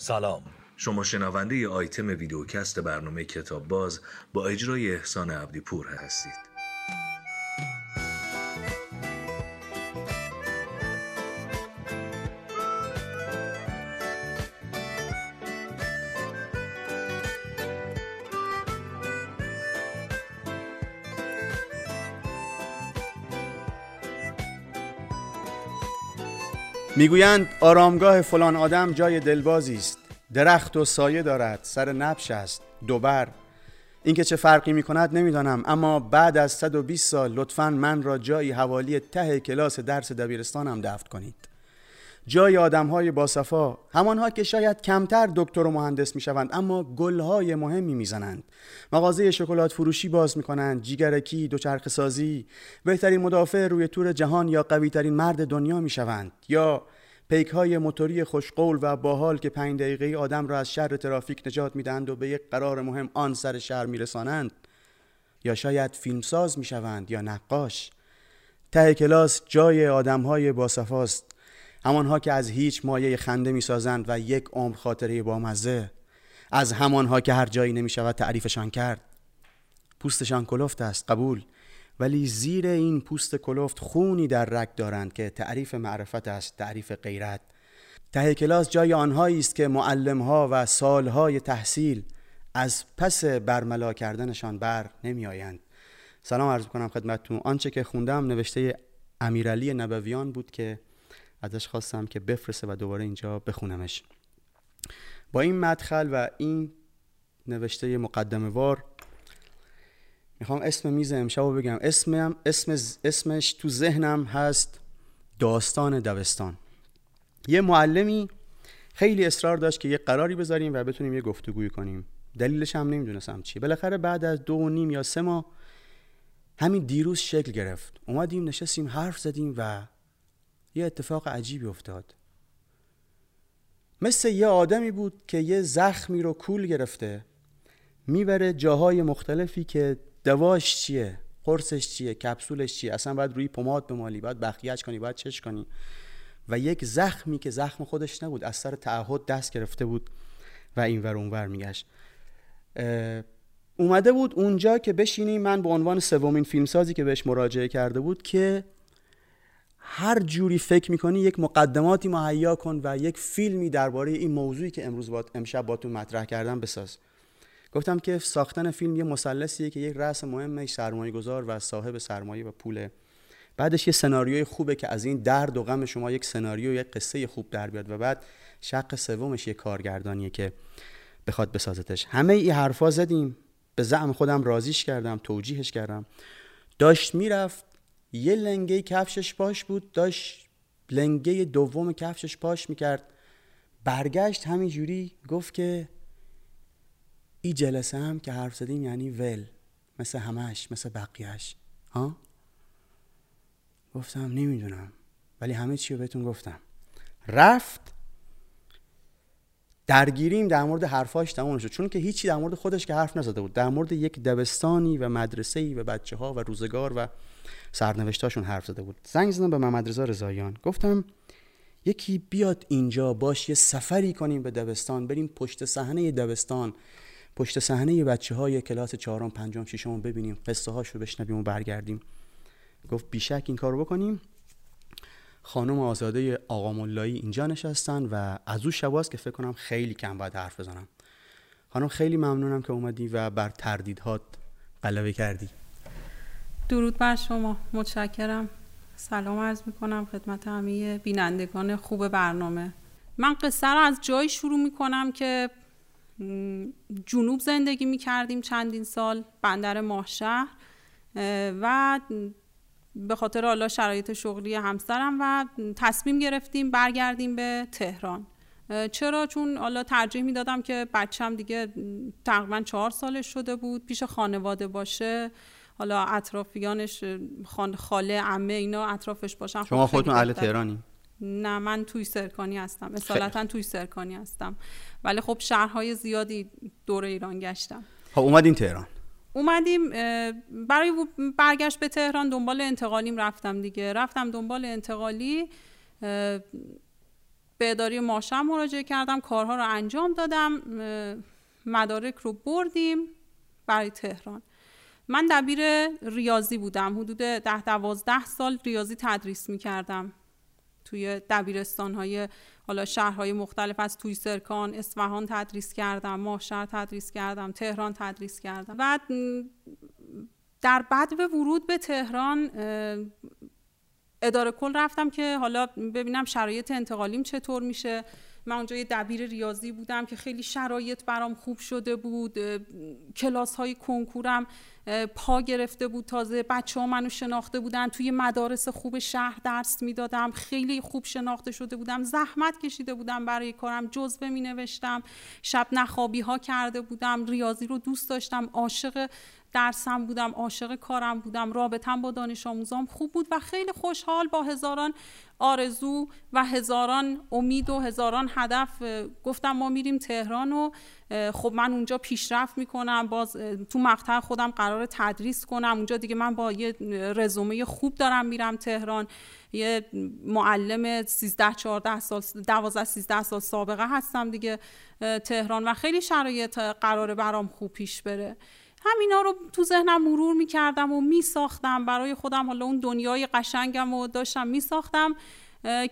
سلام. شما شنونده ی آیتم ویدیوکست برنامه کتاب باز با اجرای احسان عبدی پور هستید. می‌گویند آرامگاه فلان آدم جای دلبازی است. درخت و سایه دارد سر نبش است دوبر اینکه چه فرقی می کند نمی‌دانم اما بعد از 120 سال لطفا من را جایی حوالی ته کلاس درس دبیرستانم دفت کنید. جای آدم های باصفا همانها که شاید کمتر دکتر و مهندس می شوند اما گل های مهمی می زنند مغازه شکلات فروشی باز می کنند جیگرکی دوچرخ سازی بهترین مدافع روی تور جهان یا قوی ترین مرد دنیا می شوند یا پیک های موتوری خوشقول و باحال که پنج دقیقه آدم را از شر ترافیک نجات می‌دهند و به یک قرار مهم آن سر شهر میرسانند یا شاید فیلمساز می‌شوند یا نقاش. ته کلاس جای آدم های باصفاست. همانها که از هیچ مایه خنده می‌سازند و یک عمر خاطره بامزه. از همانها که هر جایی نمی شود تعریفشان کرد. پوستشان کلفت است قبول. ولی زیر این پوست کلفت خونی در رگ دارند که تعریف معرفت است تعریف غیرت. ته کلاس جای آنهایی است که معلمها و سالهای تحصیل از پس برملا کردنشان بر نمی آیند سلام عرض کنم خدمتتون. آنچه که خوندم نوشته امیرعلی نبویان بود که ازش خواستم که بفرسته و دوباره اینجا بخونمش. با این مدخل و این نوشته مقدمه وار می‌خوام اسم میز امشب رو بگم. اسمم اسم اسمش تو ذهنم هست داستان دوستان یه معلمی خیلی اصرار داشت که یه قراری بذاریم و بتونیم یه گفتگوی کنیم. دلیلش هم نمی‌دونستم چی. بالاخره بعد از دو و نیم یا سه ماه همین دیروز شکل گرفت. اومدیم نشستیم حرف زدیم و یه اتفاق عجیبی افتاد. مثل یه آدمی بود که یه زخمی رو کول گرفته می‌بره جاهای مختلفی که دواش چیه؟ قرصش چیه؟ کپسولش چیه؟ اصلا باید روی پماد بمالی باید بخیهش کنی باید چش کنی. و یک زخمی که زخم خودش نبود از سر تعهد دست گرفته بود و این ور اونور میگشت. اومده بود اونجا که بشینی من به عنوان سومین فیلمسازی که بهش مراجعه کرده بود که هر جوری فکر می‌کنی یک مقدماتی مهیا کن و یک فیلمی درباره این موضوعی که امروز با امشب باتون مطرح کردم بساز. گفتم که ساختن فیلم یه مثلثیه که یک رأس مهمه سرمایه گذار و صاحب سرمایه و پوله. بعدش یه سناریوی خوبه که از این درد و غم شما یک سناریو یک قصه خوب در بیاد و بعد شق سومش یه کارگردانیه که بخواد بسازتش. همه ای حرفا زدیم به زعم خودم رازیش کردم توجیهش کردم. داشت می‌رفت یه لنگه کفشش پاش بود داشت لنگه دوم کفشش پاش می‌کرد. برگشت همینجوری گفت که این جلسه هم که حرف زدیم یعنی ول مثل همش مثل بقیهش ها؟ گفتم نمی‌دونم ولی همه چی رو بهتون گفتم. رفت درگیریم در مورد حرفاش تموم شد. چون که هیچی در مورد خودش که حرف نزده بود. در مورد یک دبستانی و مدرسه و بچه ها و روزگار و سرنوشتاشون حرف زده بود. زنگ زدم به محمد رضا رضاییان. گفتم یکی بیاد اینجا باش یه سفری کنیم به دبستان بریم پشت صحنه دبستان. پشت صحنه بچه های کلاس چهارم پنجم ششم ببینیم قصه هاشو بشنویم و برگردیم. گفت بیشک این کارو بکنیم. خانم آزاده آقا ملایی اینجا نشستن و از او شواست که فکر کنم خیلی کم باید حرف بزنم. خانم خیلی ممنونم که اومدی و بر تردیدهات غلبه کردی. درود بر شما. متشکرم. سلام عرض می‌کنم خدمت همه بینندگان خوب برنامه. من قصه رو از جایی شروع می‌کنم که جنوب زندگی می کردیم چندین سال بندر ماهشهر و به خاطر حالا شرایط شغلی همسرم و تصمیم گرفتیم برگردیم به تهران. چرا؟ چون حالا ترجیح می‌دادم که بچم دیگه تقریبا چهار سالش شده بود پیش خانواده باشه. حالا اطرافیانش خاله عمه اینا اطرافش باشن شما خب خودتون اهل تهرانی نه من توی سرکانی هستم. اصالتا توی سرکانی هستم. ولی خب شهرهای زیادی دور ایران گشتم. خب اومدین تهران. اومدیم برای برگشت به تهران دنبال انتقالیم رفتم دیگه. رفتم دنبال انتقالی به اداره ماشم مراجعه کردم کارها رو انجام دادم مدارک رو بردیم برای تهران. من دبیر ریاضی بودم. حدود ده دوازده سال ریاضی تدریس می کردم توی دبیرستان های حالا شهرهای مختلف از توی سرکان اصفهان تدریس کردم ماهشهر تدریس کردم تهران تدریس کردم. و در بعد به ورود به تهران اداره کل رفتم که حالا ببینم شرایط انتقالیم چطور میشه. من اونجا یه دبیر ریاضی بودم که خیلی شرایط برام خوب شده بود کلاس های کنکورم پا گرفته بود. تازه بچه ها منو شناخته بودن. توی مدارس خوب شهر درس می‌دادم. خیلی خوب شناخته شده بودم. زحمت کشیده بودم برای کارم. جزوه می نوشتم شب نخوابی ها کرده بودم. ریاضی رو دوست داشتم. عاشق درسم بودم عاشق کارم بودم رابطم با دانش آموزام خوب بود و خیلی خوشحال با هزاران آرزو و هزاران امید و هزاران هدف. گفتم ما میریم تهران و خب من اونجا پیشرفت می‌کنم باز تو مقطع خودم قرار تدریس کنم. اونجا دیگه من با یه رزومه خوب دارم میرم تهران. یه معلم 13 14 سال 12 13 سال سابقه هستم دیگه تهران و خیلی شرایط قرار برام خوب پیش بره. همینا رو تو ذهنم مرور می‌کردم و میساختم. برای خودم حالا اون دنیای قشنگم و داشتم میساختم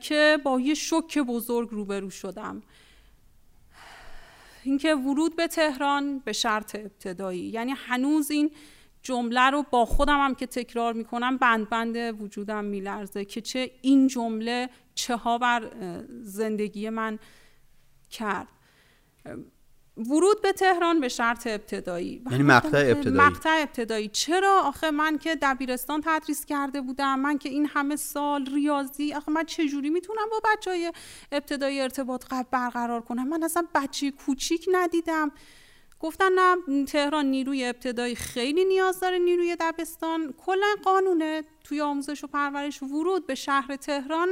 که با یه شک بزرگ روبرو شدم. اینکه ورود به تهران به شرط ابتدایی. یعنی هنوز این جمله رو با خودم هم که تکرار می‌کنم بند بند وجودم میلرزه که چه این جمله چه ها بر زندگی من کرد. ورود به تهران به شرط ابتدایی. یعنی مقطع ابتدایی. مقطع ابتدایی. چرا؟ آخه من که دبیرستان تدریس کرده بودم من که این همه سال ریاضی آخه من چجوری می‌تونم با بچه های ابتدایی ارتباط قبل برقرار کنم؟ من اصلا بچه کوچیک ندیدم. گفتن نه تهران نیروی ابتدایی خیلی نیاز داره نیروی دبستان. کلا قانونه توی آموزش و پرورش ورود به شهر تهران.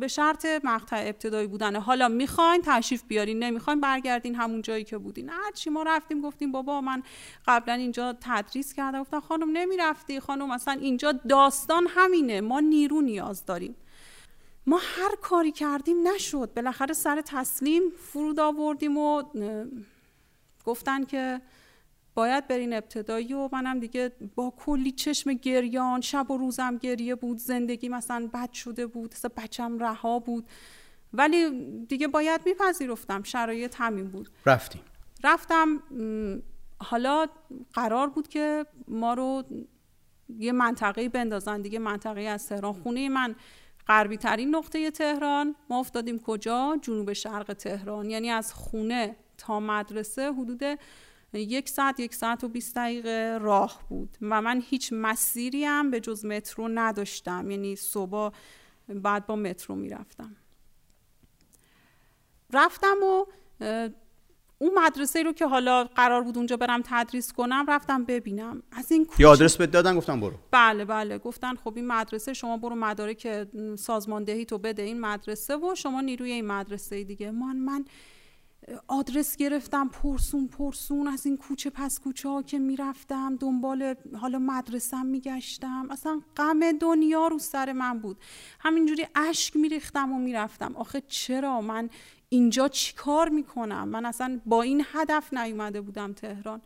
به شرط مقطع ابتدایی بودن. حالا می‌خواین تشریف بیارین نمی‌خواین برگردین همون جایی که بودین. هرچی ما رفتیم گفتیم بابا من قبلا اینجا تدریس کردم گفتم خانم نمی‌رفتی؟ خانم اصلا اینجا داستان همینه. ما نیرو نیاز داریم. ما هر کاری کردیم نشد. بالاخره سر تسلیم فرود آوردیم و گفتن که باید برین ابتدایی و منم دیگه با کلی چشم گریان شب و روزم گریه بود زندگی مثلا بد شده بود مثلا بچم رها بود. ولی دیگه باید میپذیرفتم شرایط همین بود. رفتیم. رفتم حالا قرار بود که ما رو یه منطقه بندازن دیگه منطقه از تهران. خونه من غربی ترین نقطه تهران. ما افتادیم کجا؟ جنوب شرق تهران. یعنی از خونه تا مدرسه حدود یک ساعت یک ساعت و 20 دقیقه راه بود و من هیچ مسیری هم به جز مترو نداشتم. یعنی صبح بعد با مترو می‌رفتم. رفتم و اون مدرسه رو که حالا قرار بود اونجا برم تدریس کنم رفتم ببینم. از این کوچه... آدرس بهت دادن گفتم برو. بله بله. گفتن خب این مدرسه شما برو مدارک سازماندهی تو بده این مدرسه و شما نیروی این مدرسه دیگه. من من آدرس گرفتم پرسون پرسون. از این کوچه پس کوچه ها که می‌رفتم دنبال حالا مدرسم میگشتم. اصلا غم دنیا رو سر من بود. همینجوری اشک میریختم و می‌رفتم. آخه چرا؟ من اینجا چیکار می‌کنم؟ من اصلا با این هدف نیومده بودم تهران.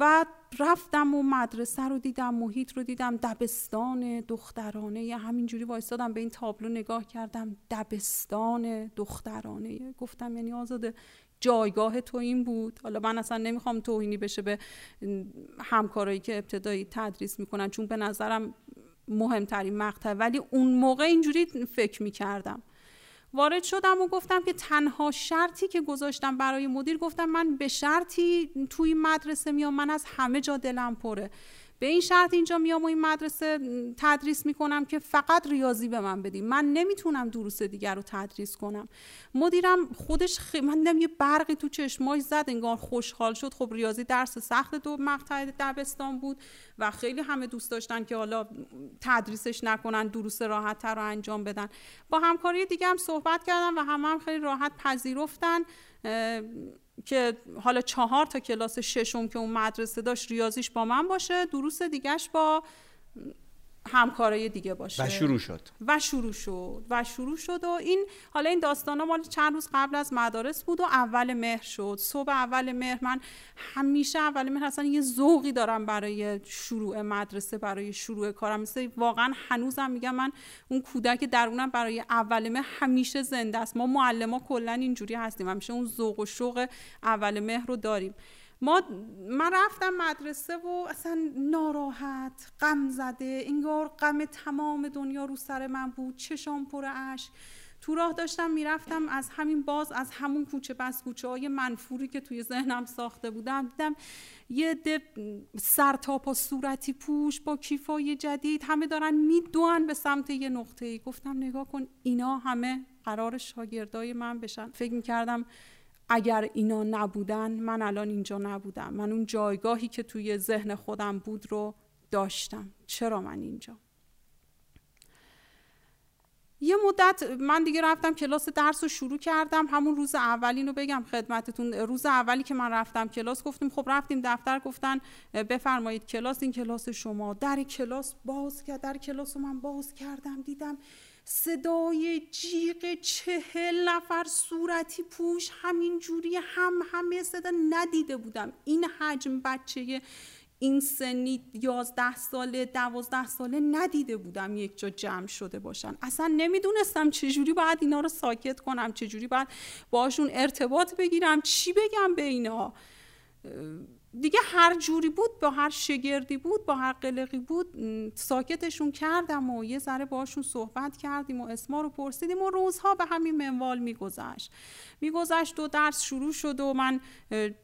و رفتم و مدرسه رو دیدم محیط رو دیدم دبستان دخترانه. همینجوری وایستادم به این تابلو نگاه کردم. دبستان دخترانه. گفتم یعنی آزاده جایگاه تو این بود. حالا من اصلا نمی‌خوام توهینی بشه به همکارایی که ابتدایی تدریس می‌کنن چون به نظرم مهمترین مقطع. ولی اون موقع اینجوری فکر می‌کردم. وارد شدم و گفتم که تنها شرطی که گذاشتم برای مدیر گفتم من به شرطی توی مدرسه میام من از همه جا دلم پره. به این شرط اینجا میام و این مدرسه تدریس می‌کنم که فقط ریاضی به من بدیم من نمی‌تونم دروس دیگر رو تدریس کنم. مدیرم خودش خ... من یه برقی تو چشماش زد انگار خوشحال شد. خب ریاضی درس سخت دو مقطع دبستان بود و خیلی همه دوست داشتن که حالا تدریسش نکنن دروس راحت تر رو انجام بدن. با همکاری دیگه هم صحبت کردم و همه هم خیلی راحت پذیرفتن. که حالا چهار تا کلاس ششم که اون مدرسه داشت ریاضیش با من باشه دروس دیگهش با همکارای دیگه باشه. و شروع شد. و شروع شد. و شروع شد و این حالا این داستان ها مال چند روز قبل از مدارس بود و اول مهر شد. صبح اول مهر من همیشه اول مهر اصلا یه ذوقی دارم برای شروع مدرسه برای شروع کارم. مثل واقعا هنوزم میگم من اون کودک درونم برای اول مهر همیشه زنده است. ما معلم ها کلا اینجوری هستیم. همیشه اون ذوق و شوق اول مهر رو داریم. ما من رفتم مدرسه و اصلا ناراحت غم زده انگار غم تمام دنیا رو سر من بود چشام پر اش تو راه داشتم می‌رفتم از همین باز از همون کوچه بس کوچه های منفوری که توی ذهنم ساخته بودم دیدم یه ده سر تا پا صورتی پوش با کیفای جدید همه دارن میدوان به سمت یه نقطه ای گفتم نگاه کن اینا همه قرار شاگردای من بشن. فکر می‌کردم اگر اینا نبودن من الان اینجا نبودم. من اون جایگاهی که توی ذهن خودم بود رو داشتم. چرا من اینجا؟ یه مدت من دیگه رفتم کلاس درس رو شروع کردم. همون روز اولین رو بگم خدمتتون. روز اولی که من رفتم کلاس گفتیم خب رفتیم دفتر. گفتن بفرمایید کلاس این کلاس شما. در کلاس باز کرد در کلاس رو من باز کردم دیدم صدای جیغ چهل نفر صورتی پوش همین جوری هم همه صدا ندیده بودم. این حجم بچه این سنی یازده ساله دوازده ساله ندیده بودم یک جا جمع شده باشن. اصلا نمی‌دونستم چجوری باید اینا رو ساکت کنم چجوری باید باشون ارتباط بگیرم چی بگم به اینا؟ دیگه هر جوری بود با هر شگردی بود با هر قلقی بود ساکتشون کردم و یه ذره باشون صحبت کردیم و اسما رو پرسیدیم و روزها به همین منوال میگذشت. میگذشت و درس شروع شد و من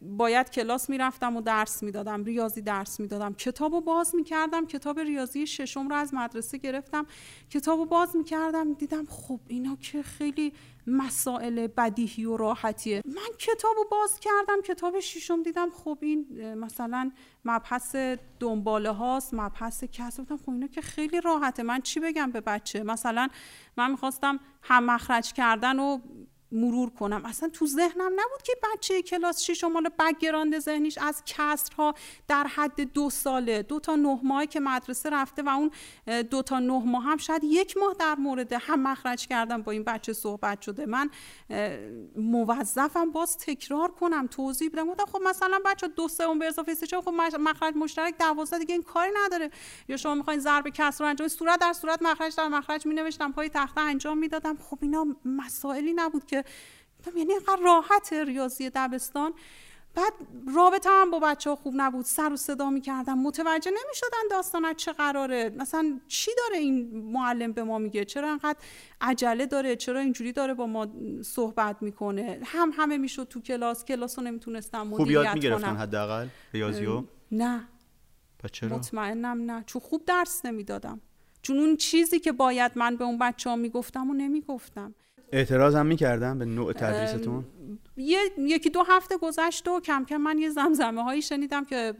باید کلاس می‌رفتم و درس می‌دادم ریاضی درس می‌دادم. کتاب رو باز می‌کردم کتاب ریاضی ششم رو از مدرسه گرفتم. کتاب رو باز می‌کردم دیدم خب اینا که خیلی مسائل بدیهی و راحتیه. من کتاب رو باز کردم کتاب ششم دیدم. خب این مثلا مبحث دنباله هاست مبحث کسب. بودم خب اینا که خیلی راحته. من چی بگم به بچه؟ مثلا من می‌خواستم هم مخرج کردن و مرور کنم. اصلا تو ذهنم نبود که بچه کلاس شیش مال بگراند ذهنیش از کسرها در حد دو ساله. دو تا نه ماهی که مدرسه رفته و اون دو تا نه ماه هم شاید یک ماه در مورد هم مخرج کردم با این بچه صحبت شده. من موظفم باز تکرار کنم توضیح بدم. گفتم خب مثلا بچه دو اون به اضافه سه خب مخرج مشترک دوازده دیگه این کاری نداره. یا شما می‌خواین ضرب کسر رو انجام صورت در صورت مخرج در مخرج می نوشتم پای تخته انجام می‌دادم. خب اینا مسائلی نبود که یعنی اینقدر راحت ریاضی دبستان. بعد رابطه هم با بچه ها خوب نبود. سر و صدا می‌کردم. متوجه نمی‌شدن داستان چه قراره. مثلا چی داره این معلم به ما میگه؟ چرا انقدر عجله داره؟ چرا اینجوری داره با ما صحبت می‌کنه؟ هم همه می‌شد تو کلاس. کلاس رو نمی‌تونستم مدیریت خوب یاد می‌گرفتن حداقل ریاضیو؟ نه. چرا؟ مطمئنم نه. چون خوب درس نمی‌دادم. چون اون چیزی که باید من به اون بچه ها می‌گفتم و نمی‌گفتم. اعتراض هم می‌کردم به نوع تدریستون؟ یه، یکی دو هفته گذشت و کم کم من یه زمزمه هایی شنیدم که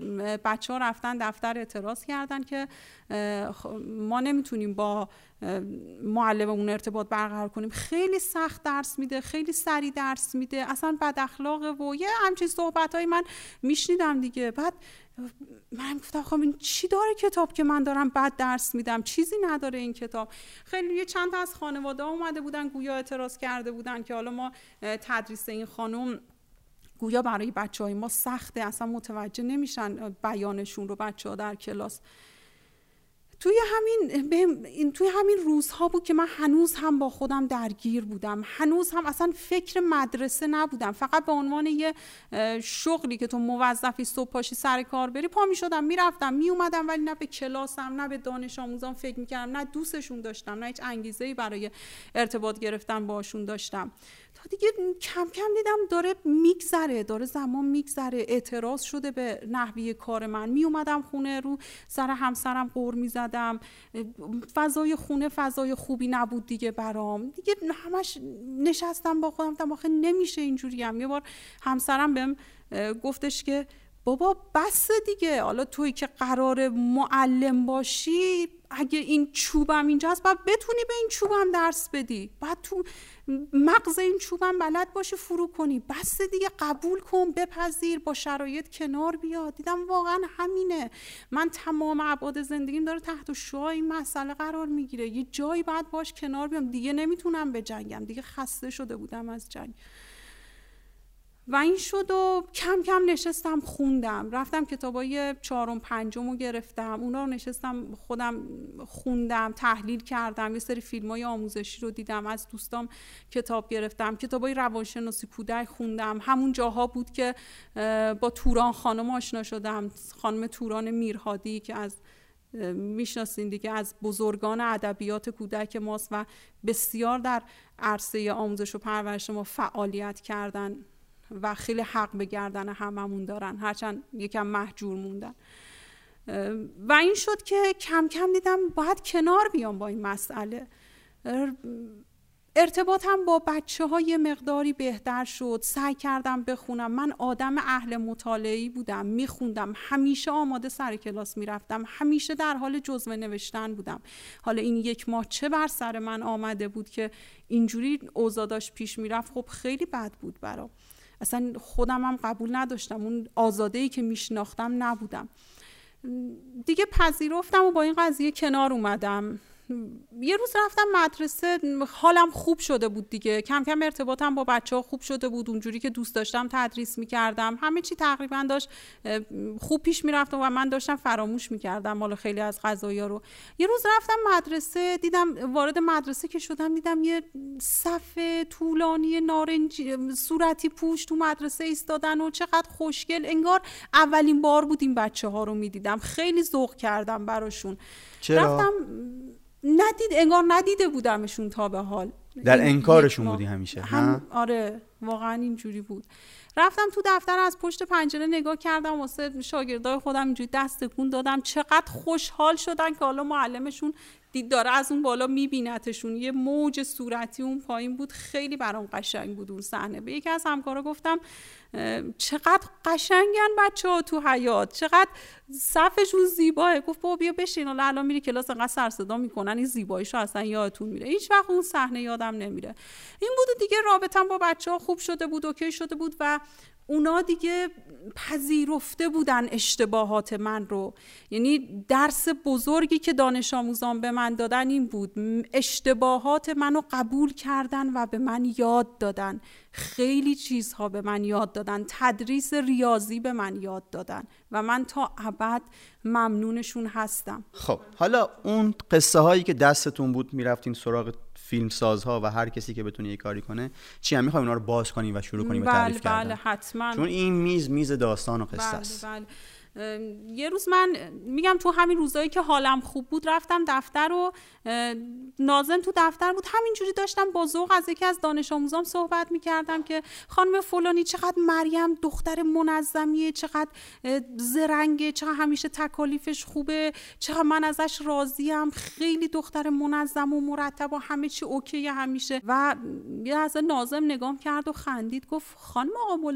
بچه ها رفتن دفتر اعتراض کردن که ما نمی‌تونیم با معلممون ارتباط برقرار کنیم. خیلی سخت درس میده خیلی سریع درس میده اصلا بد اخلاقه و یه همچین صحبت های من میشنیدم دیگه. بعد من گفتم خب این چی داره کتاب که من دارم بد درس میدم؟ چیزی نداره این کتاب. خیلی یه چند از خانواده اومده بودن گویا اعتراض کرده بودن که حالا ما تدریس این خانم گویا برای بچه های ما سخته اصلا متوجه نمیشن بیانشون رو بچه ها در کلاس. توی همین توی همین روزها بود که من هنوز هم با خودم درگیر بودم. هنوز هم اصلا فکر مدرسه نبودم. فقط به عنوان یه شغلی که تو موظفی صبح پاشی سر کار بری پا می شدم می‌رفتم می اومدم ولی نه به کلاسم نه به دانش آموزان فکر می‌کردم نه دوستشون داشتم نه هیچ انگیزه برای ارتباط گرفتن باشون داشتم. تا دیگه کم کم دیدم داره میگذره داره زمان میگذره. اعتراض شده به نحوی کار من. می اومدم خونه رو سر همسرم قور می‌زدم. فضای خونه فضای خوبی نبود دیگه برام. دیگه همش نشستم با خودم. گفتم آخه نمیشه اینجوری هم. یه بار همسرم بهم گفتش که بابا بس دیگه. حالا توی که قرار معلم باشی اگه این چوبم اینجاست باید بتونی به این چوبم درس بدی. باید تو مغز این چوبم بلد باشی فرو کنی. بس دیگه قبول کن بپذیر با شرایط کنار بیا. دیدم واقعا همینه. من تمام ابعاد زندگیم داره تحت شعاع این مسئله قرار می‌گیره. یه جایی بعد باش کنار بیام. دیگه نمی‌تونم به جنگم. دیگه خسته شده بودم از جنگ. و این شد و کم کم نشستم خوندم. رفتم کتابای چهارم پنجم رو گرفتم. اونا رو نشستم خودم خوندم تحلیل کردم. یه سری فیلم های آموزشی رو دیدم. از دوستام کتاب گرفتم. کتابای روانشناسی کودک خوندم. همون جاها بود که با توران خانم آشنا شدم. خانم توران میرهادی که از می‌شناسین دیگه از بزرگان ادبیات کودک ماست و بسیار در عرصه آموزش و پرورش ما فعالیت کردن. و خیلی حق به گردن هممون دارن. هرچند یکم محجور موندن. و این شد که کم کم دیدم باید کنار بیام با این مسئله. ارتباطم با بچه های مقداری بهتر شد. سعی کردم بخونم. من آدم اهل مطالعی بودم میخوندم. همیشه آماده سر کلاس می‌رفتم. همیشه در حال جزوه نوشتن بودم. حالا این یک ماه چه بر سر من آمده بود که اینجوری اوزاداش پیش می‌رفت؟ خب خیلی بد بود برام. اصلا خودم هم قبول نداشتم. اون آزاده ای که میشناختم نبودم. دیگه پذیرفتم و با این قضیه کنار اومدم. یه روز رفتم مدرسه حالم خوب شده بود دیگه. کم کم ارتباطم با بچه ها خوب شده بود. اونجوری که دوست داشتم تدریس می‌کردم. همه چی تقریبا داشت خوب پیش می‌رفتم و من داشتم فراموش می‌کردم حالا خیلی از غذایا رو. یه روز رفتم مدرسه دیدم وارد مدرسه که شدم دیدم یه صف طولانی نارنجی صورتی پوش تو مدرسه ایستادن و چقدر خوشگل. انگار اولین بار بود این بچه ها رو می‌دیدم. خیلی ذوق کردم براشون. چرا؟ رفتم ندید انگار ندیده بودمشون تا به حال. در انکارشون بودی همیشه هم آره واقعا اینجوری بود. رفتم تو دفتر از پشت پنجره نگاه کردم واسه شاگردای خودم اینجوری دست تکون دادم. چقدر خوشحال شدن که حالا معلمشون دید داره از اون بالا میبینتشون یه موج صورتی اون پایین بود. خیلی برام قشنگ بود اون صحنه. به یکی از همکارا گفتم چقدر قشنگن بچه ها تو حیات چقدر صفشون زیباه. گفت بابا بیا بشین. حالا الان میری کلاس انقدر سر صدا می‌کنن. این زیباییشو اصلا یادتون میره. هیچ وقت اون صحنه یادم نمیره. این بود دیگه رابطم با بچه ها خوب شده بود اوکی شده بود و اونا دیگه پذیرفته بودن اشتباهات من رو. یعنی درس بزرگی که دانش آموزان به من دادن این بود. اشتباهات منو قبول کردن و به من یاد دادن. خیلی چیزها به من یاد دادن. تدریس ریاضی به من یاد دادن. و من تا ابد ممنونشون هستم. خب حالا اون قصه هایی که دستتون بود می‌رفتین سراغ فیلم سازها و هر کسی که بتونه یه کاری کنه چی هم می‌خوای اونا رو باز کنیم و شروع کنیم به تعریف بله کردن. بله حتما. چون این میز میز داستان و قصه بله است. بله. یه روز من میگم تو همین روزایی که حالم خوب بود رفتم دفتر و نازم تو دفتر بود. همینجوری داشتم با ذوق از یکی از دانش آموزام صحبت می‌کردم که خانم فلانی چقدر مریم دختر منظمیه چقدر زرنگه چقدر همیشه تکالیفش خوبه چقدر من ازش راضیم. خیلی دختر منظم و مرتب و همه چی اوکی همیشه. و یه از نازم نگام کرد و خندید. گفت خانم آقا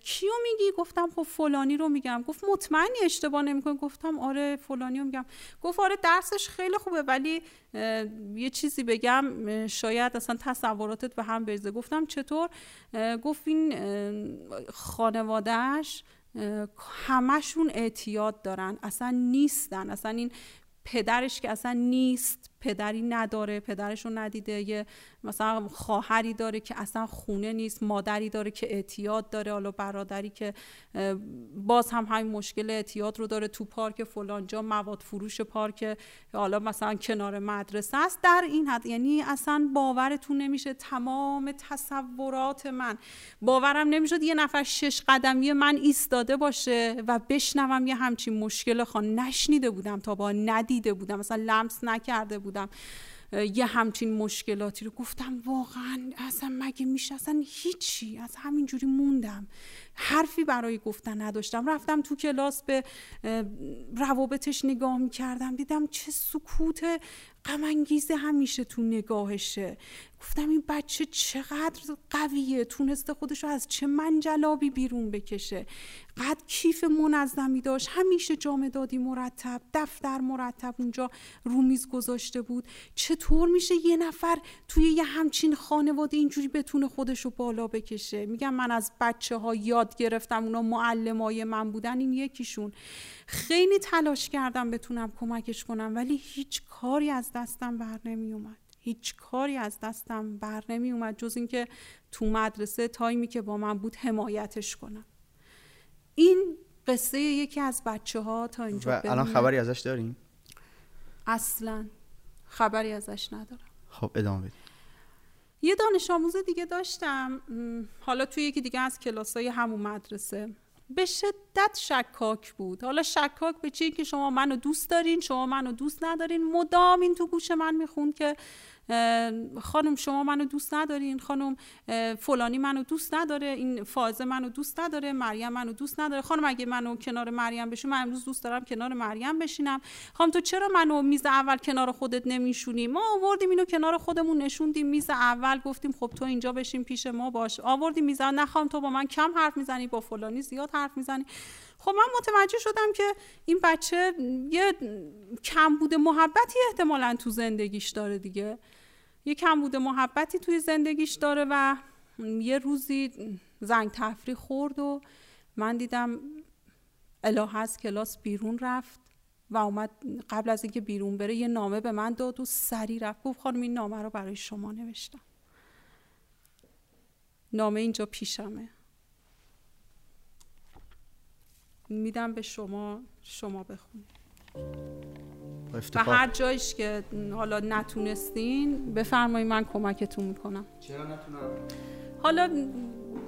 کیو میگی؟ گفتم خب فلانی رو میگم. گفت مطمئنی اشتباه نمی‌کنی؟ گفتم آره فلانی رو میگم. گفت آره درسش خیلی خوبه ولی یه چیزی بگم شاید اصلا تصوراتت به هم بریزه. گفتم چطور؟ گفت این خانوادهش همشون اعتیاد دارن اصلا نیستن. اصلا این پدرش که اصلا نیست پدری نداره پدرش رو ندیده یه مثلا خواهری داره که اصلا خونه نیست مادری داره که اعتیاد داره حالا برادری که باز هم همین مشکل اعتیاد رو داره تو پارک فلانجا مواد فروش پارک حالا مثلا کنار مدرسه است. در این حد یعنی اصلا باورتون نمیشه. تمام تصورات من. باورم نمی‌شد یه نفر شش قدمی من ایستاده باشه و بشنوم یه همچین مشکل خان. نشنیده بودم تا با ندیده بودم. مثلا لمس نکرده بودم. یه همچین مشکلاتی رو گفتم واقعا اصلا مگه میشه؟ اصلا هیچی از همینجوری موندم. حرفی برای گفتن نداشتم. رفتم تو کلاس به روابطش نگاه می‌کردم. دیدم چه سکوت غمانگیز همیشه تو نگاهشه. گفتم این بچه چقدر قویه تونسته خودش رو از چه منجلابی بیرون بکشه. قد کیف منظمی داشت. همیشه جامدادی دادی مرتب دفتر مرتب اونجا رومیز گذاشته بود. چطور میشه یه نفر توی یه همچین خانواده اینجوری بتونه خودش رو بالا بکشه؟ میگم من از بچه ها یاد گرفتم اونا معلم های من بودن این یکیشون. خیلی تلاش کردم بتونم کمکش کنم ولی هیچ کاری از دستم بر نمی اومد هیچ کاری از دستم بر نمی اومد جز اینکه تو مدرسه تایمی که با من بود حمایتش کنم. این قصه یکی از بچه ها تا اینجا و الان خبری ازش داریم؟ اصلا خبری ازش ندارم. خب ادامه بدیم یه دانش آموز دیگه داشتم. حالا توی یکی دیگه از کلاسای همون مدرسه. به شدت شکاک بود. حالا شکاک به چی؟ که شما منو دوست دارین شما منو دوست ندارین. مدام این تو گوش من می‌خوند که خانم شما منو دوست ندارین خانم فلانی منو دوست نداره این فازه منو دوست نداره مریم منو دوست نداره. خانم اگه منو کنار مریم بشین من امروز دوست دارم کنار مریم بشینم. خانم تو چرا منو میز اول کنار خودت نمیشونی؟ ما آوردیم اینو کنار خودمون نشوندیم میز اول گفتیم خب تو اینجا بشین پیش ما باش. آوردیم میز نخوام تو با من کم حرف می‌زنی با فلانی زیاد حرف می‌زنی. خب من متوجه شدم که این بچه یه کمبود محبتی احتمالا تو زندگیش داره دیگه. یه کمبود محبتی توی زندگیش داره و یه روزی زنگ تفریح خورد و من دیدم اله از کلاس بیرون رفت و اومد قبل از اینکه بیرون بره یه نامه به من داد و سری رفت. گفت خانم این نامه رو برای شما نوشتم. نامه اینجا پیشمه. میدم به شما شما بخونید. و هر جایش که حالا نتونستین بفرمایید من کمکتون می‌کنم. چرا نتونم؟ حالا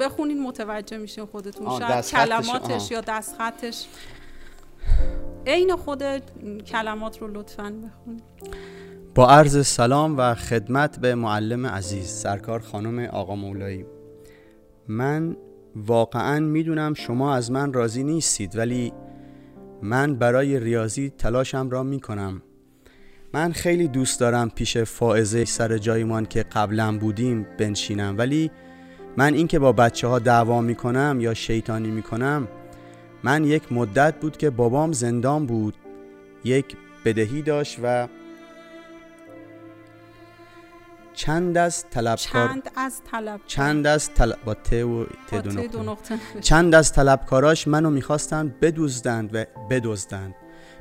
بخونین متوجه میشین خودتون. شاید کلماتش یا دست خطش عین خود کلمات رو لطفا بخونید. با عرض سلام و خدمت به معلم عزیز سرکار خانم آقا مولایی. من واقعا می‌دونم شما از من راضی نیستید ولی من برای ریاضی تلاشم را می‌کنم. من خیلی دوست دارم پیش فائزه سر جایمان که قبلا بودیم بنشینم ولی من اینکه با بچه ها دعوا می‌کنم یا شیطانی می‌کنم من یک مدت بود که بابام زندان بود. یک بدهی داشت و چند از طلبکار چند از طلب چند از طلب با ت و ت دو نقطه. چند از طلبکاراش منو می‌خواستن بدوزدند و بدزدند.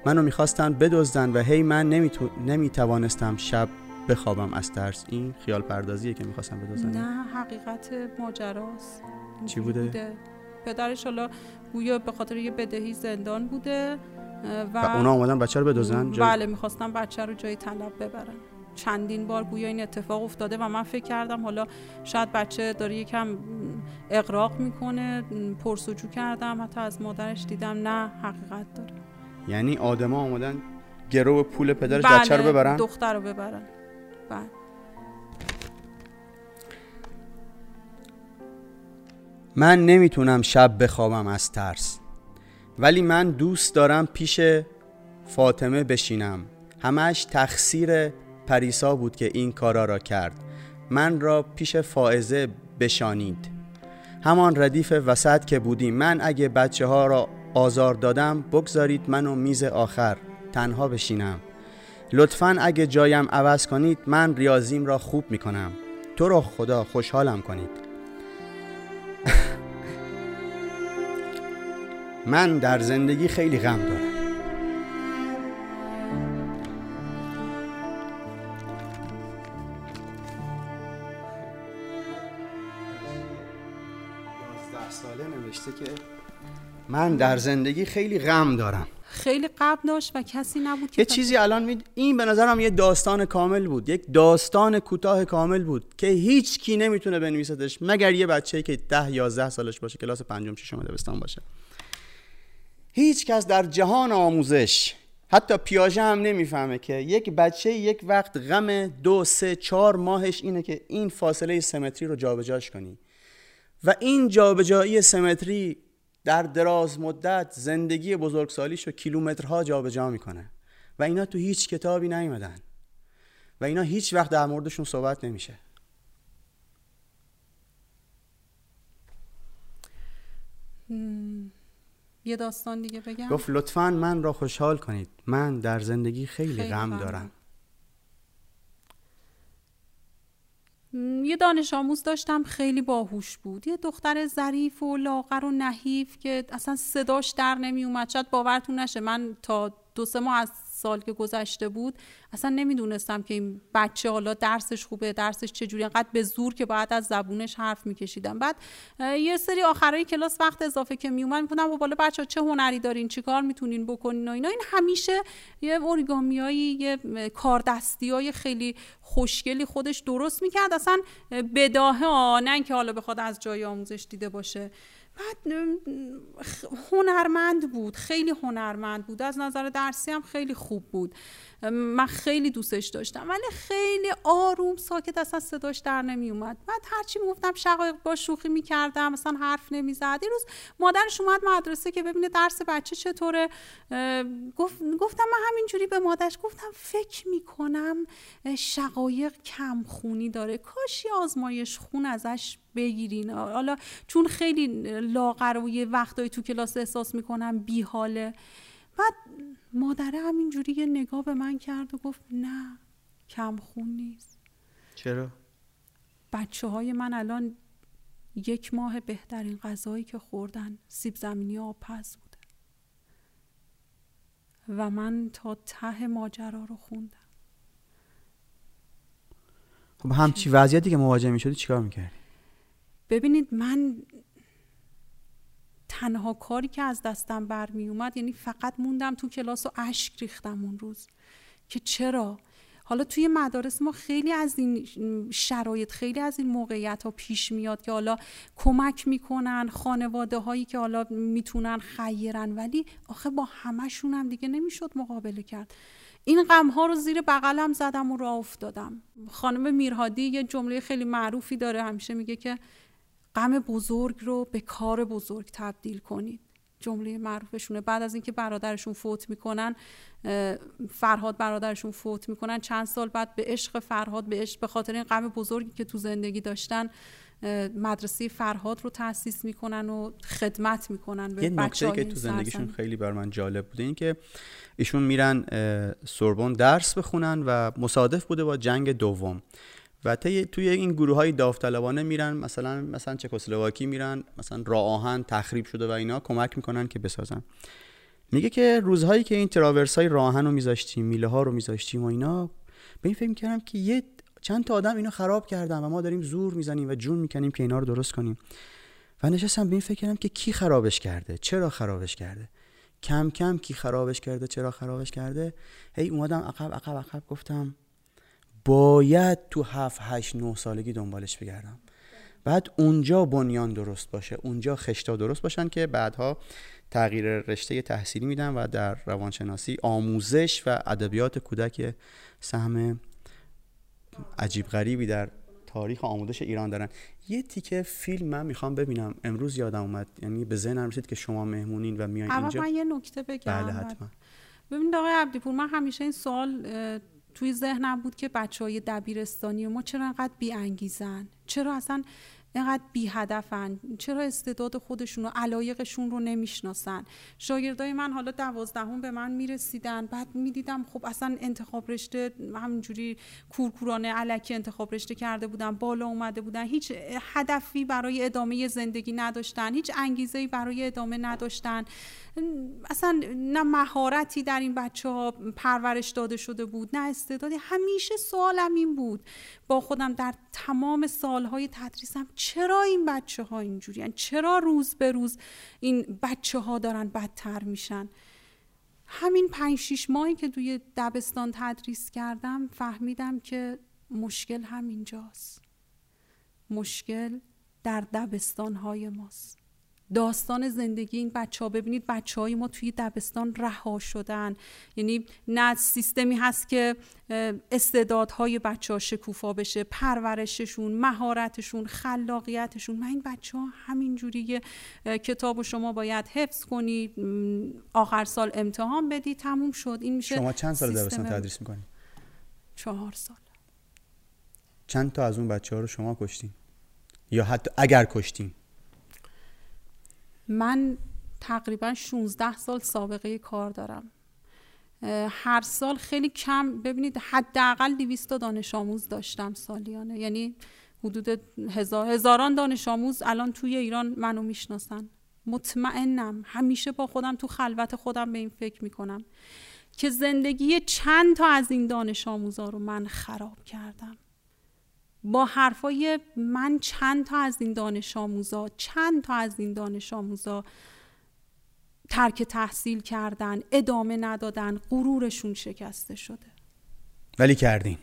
منو می‌خواستن بدزدند و هی من نمیتو... نمی‌توانستم شب بخوابم از ترس. این خیال پردازیه که می‌خواستم بدزدن. نه حقیقت ماجراست. چی بوده؟ بوده؟ پدرش حالا گویا به خاطر یه بدهی زندان بوده و, و اونا آمدن بچه رو بدزدن؟ بله می‌خواستن بچه رو جای طلب ببرن. چندین بار گویا این اتفاق افتاده و من فکر کردم حالا شاید بچه داره یکم اقراق می‌کنه پرسجو کردم حتی از مادرش دیدم نه حقیقت داره. یعنی آدما آمدن گرو پول پدرش بله بچه رو ببرن؟ دختر رو ببرن. بله. من نمی‌تونم شب بخوابم از ترس ولی من دوست دارم پیش فاطمه بشینم. همش تقصیر پریسا بود که این کارا را کرد. من را پیش فائزه بشانید. همان ردیف وسط که بودیم. من اگه بچه ها را آزار دادم بگذارید منو میز آخر تنها بشینم. لطفا اگه جایم عوض کنید من ریاضیم را خوب می‌کنم. تو رو خدا خوشحالم کنید. من در زندگی خیلی غم دارم. من در زندگی خیلی غم دارم. خیلی غم داشت و کسی نبود که یه چیزی الان می... این به نظرم یه داستان کامل بود. یک داستان کوتاه کامل بود که هیچ کی نمی‌تونه بنویسدش مگر یه بچه‌ای که ده یازده سالش باشه کلاس پنجم ششم دبستان باشه. هیچ کس در جهان آموزش حتی پیاژه هم نمی‌فهمه که یک بچه یک وقت غم دو سه چهار ماهش اینه که این فاصله سمتری رو جابجاش کنی. و این جابجایی سمتری در دراز مدت زندگی بزرگسالیشو کیلومترها جابجا می‌کنه. و اینا تو هیچ کتابی نیومدن. و اینا هیچ وقت در موردشون صحبت نمیشه. یه داستان دیگه بگم؟ گفت لطفا من را خوشحال کنید. من در زندگی خیلی, خیلی غم دارم. یه دانش آموز داشتم خیلی باهوش بود. یه دختر ظریف و لاغر و نحیف که اصلا صداش در نمی اومد شاید باورتون نشه من تا دو سه ماه از سال که گذشته بود اصلا نمی‌دونستم که این بچه حالا درسش خوبه درسش چجوری انقدر به زور که باید از زبونش حرف میکشیدم. بعد یه سری آخرای کلاس وقت اضافه که میومد می‌گفتم و بالا بچه چه هنری دارین؟ چیکار می‌تونین بکنین؟ و اینا. این همیشه یه اوریگامیایی یه م، کاردستی های خیلی خوشگلی خودش درست می‌کرد. اصلا اه، بداهه ها نه اینکه حالا بخواد از جای آموزش دیده باشه. بعد هنرمند بود خیلی هنرمند بود. از نظر درسی هم خیلی خوب بود. من خیلی دوستش داشتم ولی خیلی آروم ساکت اصلا صداش در نمی اومد بعد هرچی می‌گفتم شقایق با شوخی می‌کردم مثلا حرف نمی‌زد. یه روز مادرش اومد مدرسه که ببینه درس بچه چطوره. گفت گفتم من همینجوری به مادرش گفتم فکر می‌کنم شقایق کم خونی داره. کاش یه آزمایش خون ازش بگیرین. حالا چون خیلی لاغر و یه وقتایی تو کلاس احساس می‌کنم بیحاله. بعد مادره همینجوری یه نگاه به من کرد و گفت نه کم خون نیست. چرا؟ بچه های من الان یک ماه بهترین غذایی که خوردن سیب زمینی آبپز بوده. و من تا ته ماجرا رو خوندم. خب همچی وضعیتی که مواجه می‌شدی چیکار می‌کردی؟ ببینید من تنها کاری که از دستم برمی اومد یعنی فقط موندم تو کلاس و اشک ریختم اون روز. که چرا؟ حالا توی مدارس ما خیلی از این شرایط خیلی از این موقعیت ها پیش میاد که حالا کمک می‌کنن خانواده هایی که حالا می‌تونن خیرن. ولی آخه با همشون هم دیگه نمی‌شد مقابله کرد. این غم ها رو زیر بغلم زدم و راه افتادم. خانم میرهادی یه جمله خیلی معروفی داره همیشه میگه که غم بزرگ رو به کار بزرگ تبدیل کنید. جمله معروفشونه. بعد از اینکه برادرشون فوت می‌کنن فرهاد برادرشون فوت می‌کنن چند سال بعد به عشق فرهاد به عشق به خاطر این غم بزرگی که تو زندگی داشتن مدرسه فرهاد رو تأسیس می‌کنن و خدمت می‌کنن به یه نکته که تو زندگیشون. خیلی بر من جالب بوده این که ایشون میرن سوربن درس بخونن و مصادف بوده با جنگ دوم. و توی این گروه های داوطلبانه میرن مثلا مثلا چکسلواکی میرن مثلا راه آهن تخریب شده و اینا کمک می‌کنن که بسازن. میگه که روزهایی که این تراورس های راهن رو میذاشتیم میله ها رو میذاشتیم و اینا به این فکر کردم که یه چند تا آدم اینو خراب کردن و ما داریم زور می‌زنیم و جون می‌کنیم که اینا رو درست کنیم. و نشستم به این فکر کردم که کی خرابش کرده؟ چرا خرابش کرده؟ کم کم کی خرابش کرده؟ چرا خرابش کرده؟ هی اومدم عقب عقب عقب گفتم باید تو هفت هشت نه سالگی دنبالش بگردم. بعد اونجا بنیان درست باشه اونجا خشتا درست باشن که بعدها تغییر رشته تحصیلی میدن و در روانشناسی آموزش و ادبیات کودک سهم عجیب غریبی در تاریخ آموزش ایران دارن. یه تیکه فیلم من می‌خوام ببینم. امروز یادم اومد. یعنی به ذهنم رسید که شما مهمونین و میایین اینجا. من یه نکته بگم. بله حتما. ببینید آقای عبدیپور من همیشه این سوال توی ذهنم بود که بچه های دبیرستانی ما چرا انقدر بی انگیزن چرا اصلا اینقدر بی هدفن چرا استعداد خودشون و علایقشون رو نمی‌شناسن؟ شاگردای من حالا دوازدهم به من می‌رسیدن. بعد می‌دیدم خب اصلا انتخاب رشته همینجوری کورکورانه علکی انتخاب رشته کرده بودن بالا اومده بودن. هیچ هدفی برای ادامه زندگی نداشتن. هیچ انگیزه برای ادامه نداشتن. اصلا نه مهارتی در این بچه ها پرورش داده شده بود نه استعدادی. همیشه سوالم این بود. با خودم در تمام سالهای تدریسم چرا این بچه ها اینجوری چرا روز به روز این بچه ها دارن بدتر میشن؟ همین پنج شیش ماهی که توی دبستان تدریس کردم فهمیدم که مشکل همینجاست. مشکل در دبستان های ماست. داستان زندگی این بچه ها ببینید بچه های ما توی دبستان رها شدن. یعنی نه سیستمی هست که استعدادهای بچه ها شکوفا بشه پرورششون مهارتشون خلاقیتشون. من این بچه ها همینجوری کتاب شما باید حفظ کنید آخر سال امتحان بدی تموم شد. این میشه شما چند سال دبستان تدریس می‌کنید چهار سال. چند تا از اون بچه ها رو شما کشتین؟ یا حتی اگر کشتین؟ من تقریبا 16 سال سابقه کار دارم. هر سال خیلی کم ببینید حداقل 200 تا دانش آموز داشتم سالیانه. یعنی حدود هزار هزاران دانش آموز الان توی ایران منو می‌شناسن. مطمئنم همیشه با خودم تو خلوت خودم به این فکر می‌کنم که زندگی چند تا از این دانش آموزا رو من خراب کردم. با حرفای من چند تا از این دانش آموزا چند تا از این دانش آموزا ترک تحصیل کردن ادامه ندادن غرورشون شکسته شده. ولی کردین.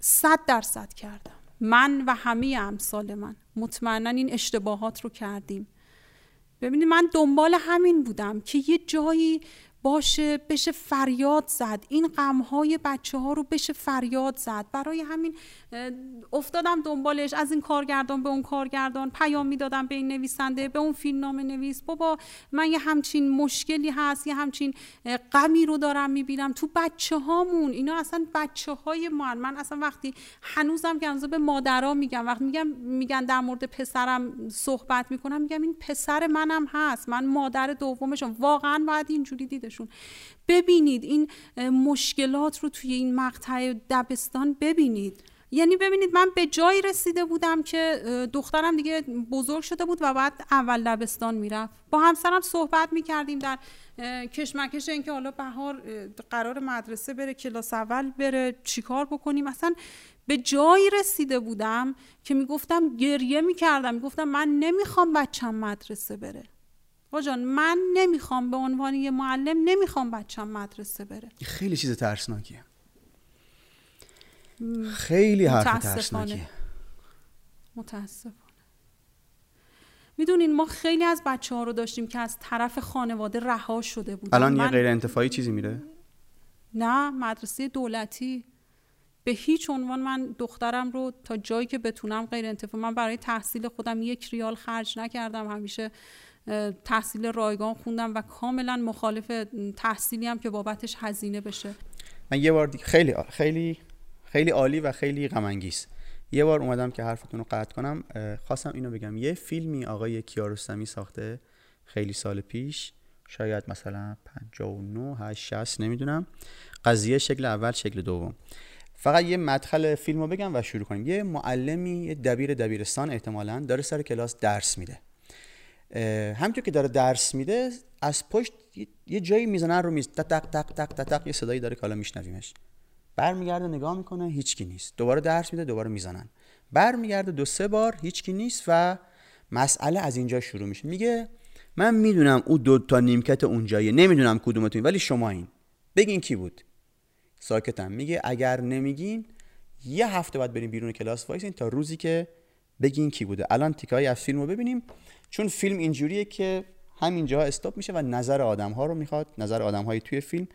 صد درصد کردم. من و همه امثال من. مطمئنا این اشتباهات رو کردیم. ببینید من دنبال همین بودم که یه جایی باشه بشه فریاد زد. این غمهای بچه ها رو بشه فریاد زد. برای همین افتادم دنبالش. از این کارگردان به اون کارگردان پیام می‌دادم به این نویسنده به اون فیلم نام نویس. بابا من یه همچین مشکلی هست یه همچین غمی رو دارم می‌بینم. تو بچه هامون اینا اصلا بچه های من. من اصلا وقتی هنوزم که به مادرها میگم وقتی میگم میگن در مورد پسرم صحبت می‌کنم میگم این پسر منم هست. من مادر دومشم. واقعا باید اینجوری دیدشون ببینید این مشکلات رو توی این مقطع دبستان ببینید. یعنی ببینید من به جایی رسیده بودم که دخترم دیگه بزرگ شده بود و بعد اول لبستان می‌رفت. با همسرم صحبت می‌کردیم در کشمکش اینکه حالا بهار قرار مدرسه بره کلاس اول بره چیکار بکنیم. اصلا به جایی رسیده بودم که می‌گفتم گریه می‌کردم. می‌گفتم من نمی‌خوام بچم مدرسه بره. جان من نمی‌خوام به عنوان یه معلم نمی‌خوام بچم مدرسه بره. خیلی چیز ترسناکیه. خیلی حرف ترسناکیه. متاسفانه. می‌دونین ما خیلی از بچه ها رو داشتیم که از طرف خانواده رها شده بودن الان یه غیر انتفاعی چیزی میره؟ نه مدرسه دولتی. به هیچ عنوان من دخترم رو تا جایی که بتونم غیر انتفاعی من برای تحصیل خودم یک ریال خرج نکردم. همیشه تحصیل رایگان خوندم و کاملا مخالف تحصیلی هم که بابتش هزینه بشه. من یه بار خیلی خیلی خیلی عالی و خیلی غم یه بار اومدم که حرفتون رو قطع کنم خواستم اینو بگم. یه فیلمی آقای کیارستمی ساخته خیلی سال پیش شاید مثلا 59 8 60 نمی‌دونم. قضیه شکل اول شکل دوم. فقط یه مدخل فیلم رو بگم و شروع کنیم. یه معلمی یه دبیر دبیرستان احتمالا داره سر کلاس درس میده. همینطور که داره درس میده از پشت یه جایی می‌زنن رو میز تق تق تق تق تق یه صدایی داره که حالا میشنویمش. برمیگرده نگاه می‌کنه هیچکی نیست. دوباره درس میده دوباره می‌زنن. برمیگرده دو سه بار هیچکی نیست و مسئله از اینجا شروع میشه. میگه من می‌دونم او دو تا نیمکت اونجاییه نمی‌دونم کدومتون ولی شما این بگین کی بود. ساکتم. میگه اگر نمیگین یه هفته بعد بریم بیرون کلاس وایسین تا روزی که بگین کی بوده. الان تیکه‌ای از فیلم رو ببینیم. چون فیلم اینجوریه که همینجا استاپ میشه و نظر آدم ها رو می‌خواد نظر آدم های توی فیلم.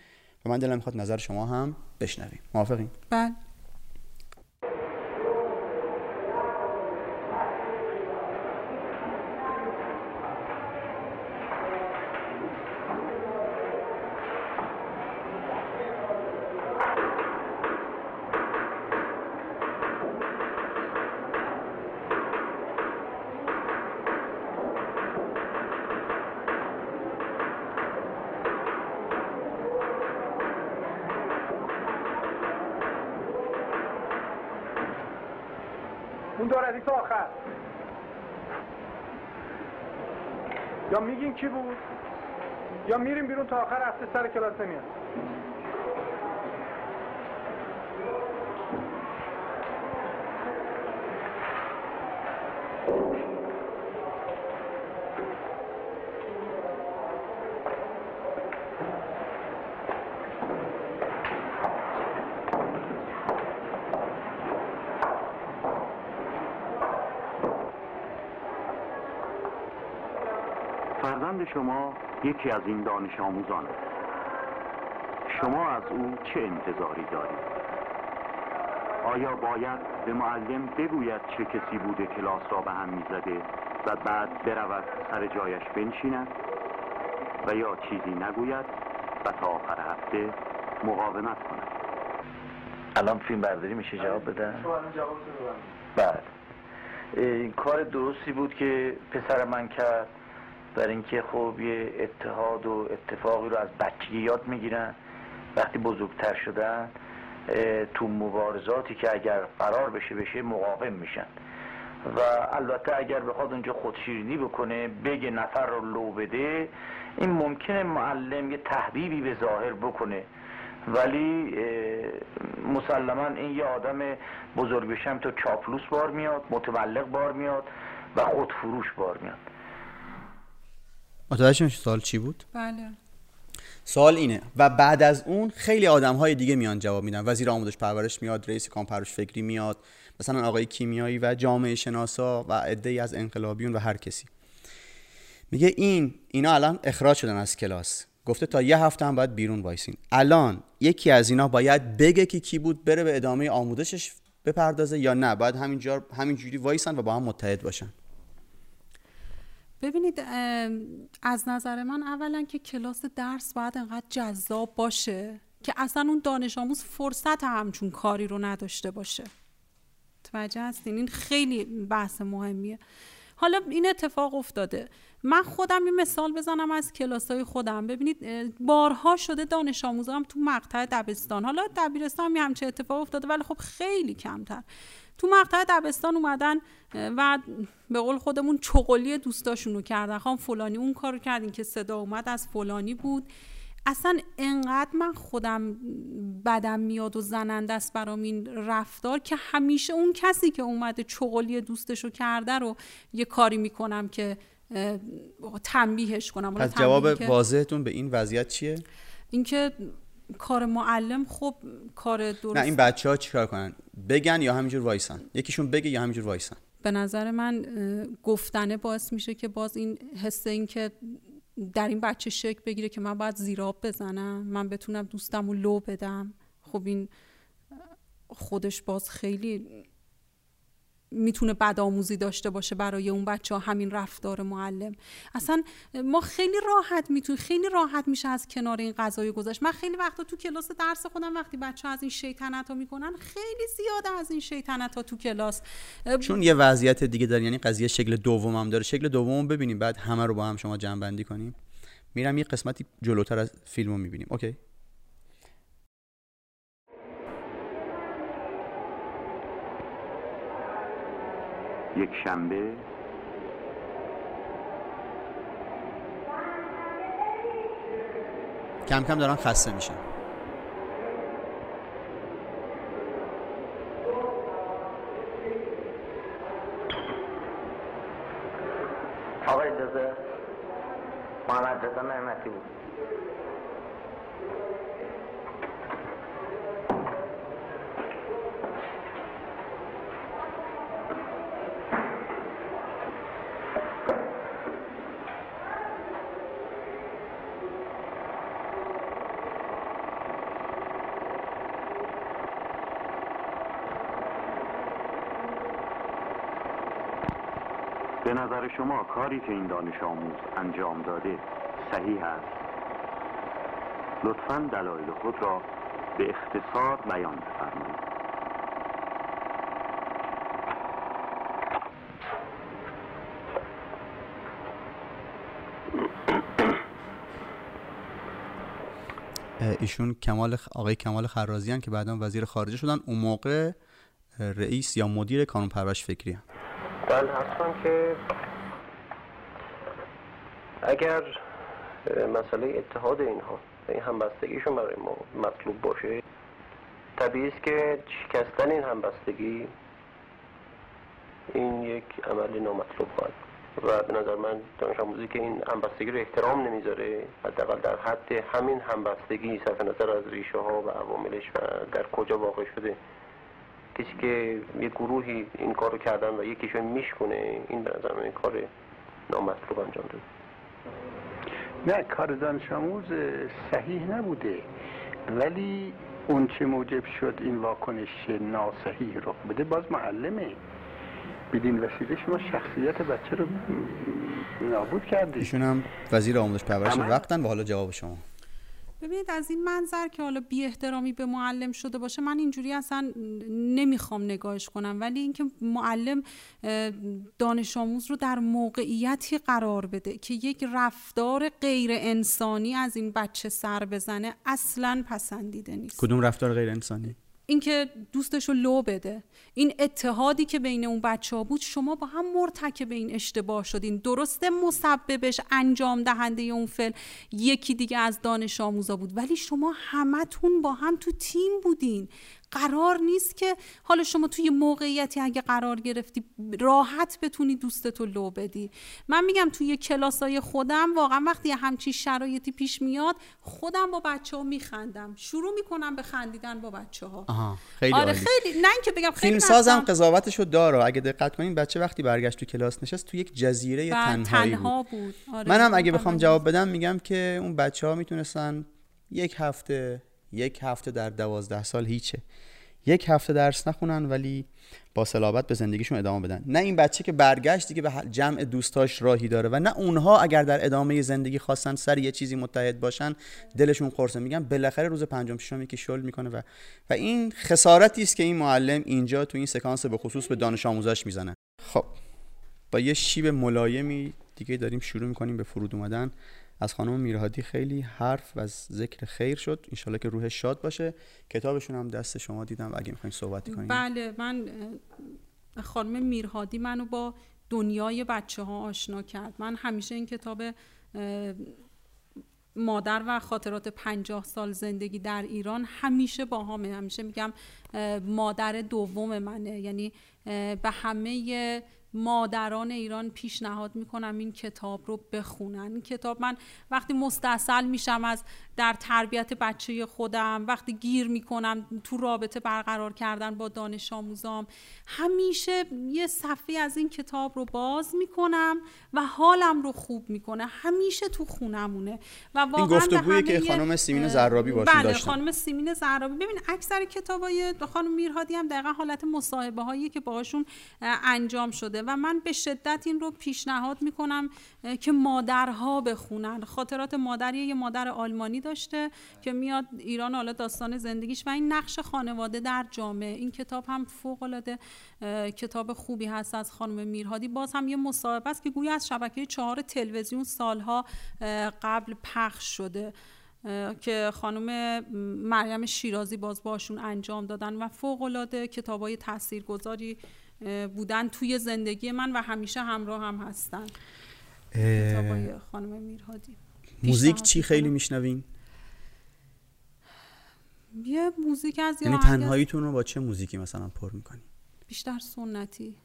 و من دلم می‌خواد نظر شما هم بشنویم. موافقین؟ بله. یا میگین کی بود؟ یا میریم بیرون تا آخر هفته سر کلاس نمیاد شما یکی از این دانش آموزان شما از او چه انتظاری دارید؟ آیا باید به معلم بگوید چه کسی بوده کلاس را به هم می‌زده و بعد برود سر جایش بنشیند؟ و یا چیزی نگوید و تا آخر هفته مقاومت کند؟ الان فیلم برداری میشه جواب بدن؟ بعد این کار درستی بود که پسر من کرد؟ برای اینکه خب یه اتحاد و اتفاقی رو از بچگی یاد می‌گیرن. وقتی بزرگتر شدن تو مبارزاتی که اگر قرار بشه بشه مقاوم میشن. و البته اگر بخواد اونجا خودشیرینی بکنه بگه نفر رو لو بده این ممکنه معلم یه تحبیبی به ظاهر بکنه. ولی مسلما این یه آدم بزرگ بشم تو چاپلوس بار میاد متملق بار میاد و خودفروش بار میاد. متوجه میشه سوال چی بود؟ بله. سوال اینه و بعد از اون خیلی آدم های دیگه میان جواب میدن. وزیر آموزش پرورش میاد رئیس کانون پرورش فکری میاد مثلا آقای کیمیایی و جامعه شناسا و عده از انقلابیون و هر کسی. میگه این اینا الان اخراج شدن از کلاس. گفته تا یه هفته هم باید بیرون وایسین. الان یکی از اینا باید بگه که کی بود بره به ادامه آموزشش بپردازه یا نه. باید همینجا همینجوری وایسن و با هم متحد باشن. ببینید از نظر من اولا که کلاس درس باید انقدر جذاب باشه که اصلا اون دانش آموز فرصت همچون کاری رو نداشته باشه. توجه هستین؟ این خیلی بحث مهمیه. حالا این اتفاق افتاده. من خودم این مثال بزنم از کلاس های خودم. ببینید بارها شده دانش آموزم تو مقطع دبستان. حالا دبیرستان هم همچه اتفاق افتاده ولی خب خیلی کمتر. تو مقطع دبستان اومدن و به قول خودمون چغلی دوستاشون رو کردن. خواهم فلانی اون کار رو کردین که صدا اومد از فلانی بود. اصلا انقدر من خودم بدم میاد و زننده است برام این رفتار که همیشه اون کسی که اومده چغلی دوستشو کرده رو یه کاری می‌کنم که تنبیهش کنم. پس جواب واضحتون به این وضعیت چیه؟ اینکه کار معلم خب کار درست. نه این بچه ها چیکار کنن؟ بگن یا همینجور وایسن؟ یکیشون بگه یا همینجور وایسن؟ به نظر من گفتنه باعث میشه که باز این حس این که در این بچه شک بگیره که من باید زیراب بزنم من بتونم دوستم رو لو بدم. خب این خودش باز خیلی می‌تونه بدآموزی داشته باشه برای اون بچه ها همین رفتار معلم. اصلا ما خیلی راحت می‌تونیم خیلی راحت میشه از کنار این قضایی گذاشت من خیلی وقتا تو کلاس درس خودم وقتی بچه ها از این شیطنت ها می‌کنن خیلی زیاده از این شیطنت ها تو کلاس. چون یه وضعیت دیگه داره یعنی قضیه شکل دوم هم داره. شکل دوم ببینیم بعد همه رو با هم شما جمع کنیم. میرم یه قسمتی جلوتر از فیلمو می‌بینیم. اوکی؟ یک شنبه. کم کم دارن خسته میشن آقای اجازه محمد رضا نعمتی بود به نظر شما کاری که این دانش آموز انجام داده صحیح است. لطفا دلایل خود را به اختصار بیان بفرمایید. ایشون کمال آقای کمال خرازیان که بعدا وزیر خارجه شدن. اون موقع رئیس یا مدیر کانون پرورش فکری هم. بله که اگر مسئله اتحاد اینها این همبستگیشون برای ما مطلوب باشه طبیعی است که شکستن این همبستگی این یک عمل نامطلوب خواهد و به نظر من دانش آموزی که این همبستگی رو احترام نمی‌ذاره حداقل در حد همین همبستگی صرف نظر از ریشه ها و عواملش و در کجا واقع شده. کسی که یه گروهی این کارو کردن و یکیشون میشکنه این به نظر من کار نامطلوب انجام داده. نه کار دانش آموز صحیح نبوده. ولی اون چه موجب شد این واکنش ناصحیح رخ بده باز معلمه. بدین وسیله شما شخصیت بچه رو نابود کردید. ایشون هم وزیر آموزش پرورش وقتن و حالا جواب شما. ببینید از این منظر که حالا بی احترامی به معلم شده باشه من اینجوری اصلا نمی‌خوام نگاهش کنم. ولی اینکه معلم دانش آموز رو در موقعیتی قرار بده که یک رفتار غیر انسانی از این بچه سر بزنه اصلا پسندیده نیست. کدوم رفتار غیر انسانی؟ اینکه دوستش رو لو بده. این اتحادی که بین اون بچه ها بود شما با هم مرتکب این اشتباه شدین. درسته مسببش انجام دهنده اون فعل یکی دیگه از دانش آموزا بود ولی شما همتون با هم تو تیم بودین. قرار نیست که حالا شما توی موقعیتی اگه قرار گرفتی راحت بتونی دوستتو لو بدی. من میگم توی کلاسای خودم واقعا وقتی همچین شرایطی پیش میاد خودم با بچه ها میخندم. شروع می‌کنم به خندیدن با بچه ها آها خیلی آره عالی. خیلی. نه اینکه بگم خیلی فیلم سازم قضاوتشو داره. اگه دقت کنین بچه وقتی برگشت تو کلاس نشست تو یک جزیره تنهایی بود. تنها بود. آره. منم اگه بخوام جواب بدم میگم که اون بچه ها می‌تونستن یک هفته یک هفته در دوازده سال هیچه. یک هفته درس نخونن ولی با صلابت به زندگیشون ادامه بدن. نه این بچه که برگشت دیگه به جمع دوستاش راهی داره و نه اونها اگر در ادامه زندگی خواستن سر یه چیزی متحد باشن دلشون قرصه میگم بالاخره روز پنجم ششم که شل می‌کنه و و این خسارتی است که این معلم اینجا تو این سکانس به خصوص به دانش آموزاش می‌زنه. خب با یه شیب ملایمی دیگه داریم شروع می‌کنیم به فرود اومدن. از خانم میرهادی خیلی حرف و ذکر خیر شد. انشالله که روحش شاد باشه. کتابشون هم دست شما دیدم. و اگه می‌خواین صحبتی کنیم بله من خانم میرهادی منو با دنیای بچه ها آشنا کرد. من همیشه این کتاب مادر و خاطرات پنجاه سال زندگی در ایران همیشه با همه. همیشه میگم مادر دوم منه. یعنی به همه مادران ایران پیشنهاد می‌کنم این کتاب رو بخونن. این کتاب من وقتی مستاصل میشم از در تربیت بچه خودم وقتی گیر می‌کنم تو رابطه برقرار کردن با دانش آموزام همیشه یه صفحه از این کتاب رو باز می‌کنم و حالم رو خوب می‌کنه. همیشه تو خونمونه. و واقعا به گفتگویی که خانم سیمین زرابی باشون بله داشتن. خانم سیمین زرابی. ببین اکثر کتابای خانم میرهادی هم دقیقا حالت مصاحبه هایی که باهاشون اه، انجام شده. و من به شدت این رو پیشنهاد می‌کنم که مادرها بخونن. خاطرات مادری یه مادر آلمانی داشته که میاد ایران حالا داستان زندگیش و این نقش خانواده در جامعه. این کتاب هم فوق العاده کتاب خوبی هست از خانم میرهادی. باز هم یه مصاحبه است که گویا از شبکه چهار تلویزیون سالها قبل پخش شده که خانم مریم شیرازی باز باشون انجام دادن و فوق العاده کتابای تاثیرگذاری بودن توی زندگی من و همیشه همراه هم هستن. خانم میرهادی. موزیک چی. خیلی میشنوین؟ یه موزیک از یعنی آهنگ تنهاییتون رو با چه موزیکی مثلا پر می‌کنین بیشتر سنتی.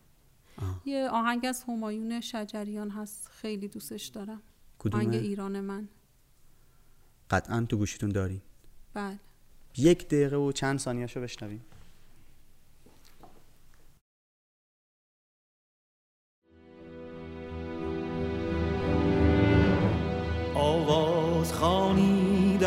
آه. یه آهنگ از همایون شجریان هست خیلی دوستش دارم. آهنگ کدومه ایران من. قطعا تو گوشیتون دارین. بله. یک دقیقه و چند ثانیهشو بشنویم.